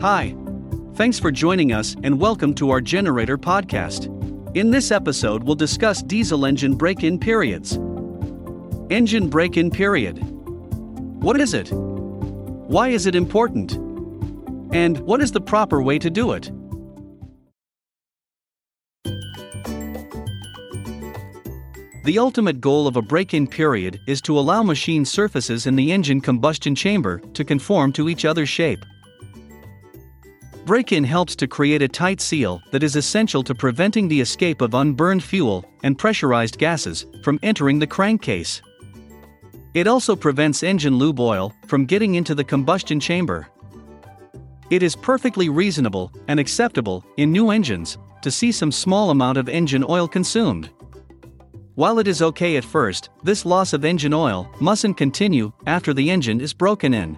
Hi. Thanks for joining us and welcome to our generator podcast. In this episode, we'll discuss diesel engine break in periods. Engine break in period. What is it? Why is it important? And what is the proper way to do it? The ultimate goal of a break in period is to allow machine surfaces in the engine combustion chamber to conform to each other's shape. Break in helps to create a tight seal that is essential to preventing the escape of unburned fuel and pressurized gases from entering the crankcase. It also prevents engine lube oil from getting into the combustion chamber. It is perfectly reasonable and acceptable in new engines to see some small amount of engine oil consumed. While it is okay at first, this loss of engine oil mustn't continue after the engine is broken in.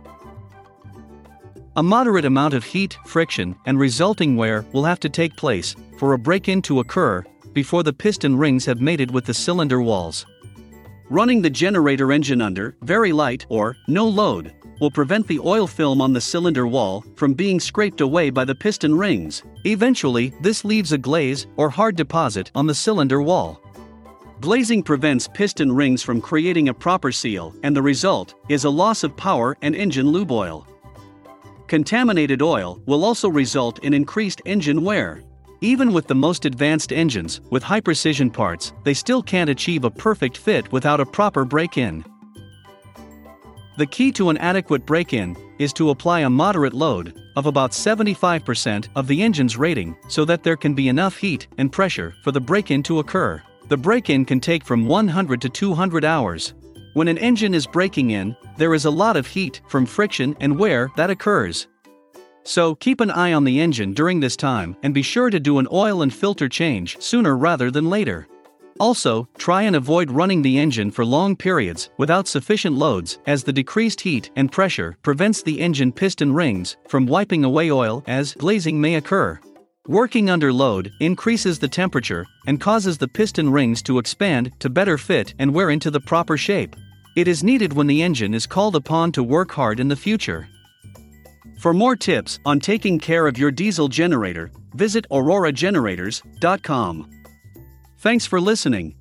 A moderate amount of heat, friction, and resulting wear will have to take place for a break in to occur before the piston rings have mated with the cylinder walls. Running the generator engine under very light or no load will prevent the oil film on the cylinder wall from being scraped away by the piston rings. Eventually, this leaves a glaze or hard deposit on the cylinder wall. Glazing prevents piston rings from creating a proper seal, and the result is a loss of power and engine lube oil. Contaminated oil will also result in increased engine wear. Even with the most advanced engines, with high precision parts, they still can't achieve a perfect fit without a proper break in. The key to an adequate break in is to apply a moderate load of about 75% of the engine's rating so that there can be enough heat and pressure for the break in to occur. The break in can take from 100 to 200 hours. When an engine is breaking in, there is a lot of heat from friction and wear that occurs. So keep an eye on the engine during this time and be sure to do an oil and filter change sooner rather than later. Also, try and avoid running the engine for long periods without sufficient loads, as the decreased heat and pressure prevents the engine piston rings from wiping away oil as glazing may occur. Working under load increases the temperature and causes the piston rings to expand to better fit and wear into the proper shape. It is needed when the engine is called upon to work hard in the future. For more tips on taking care of your diesel generator, visit auroragenerators.com. Thanks for listening.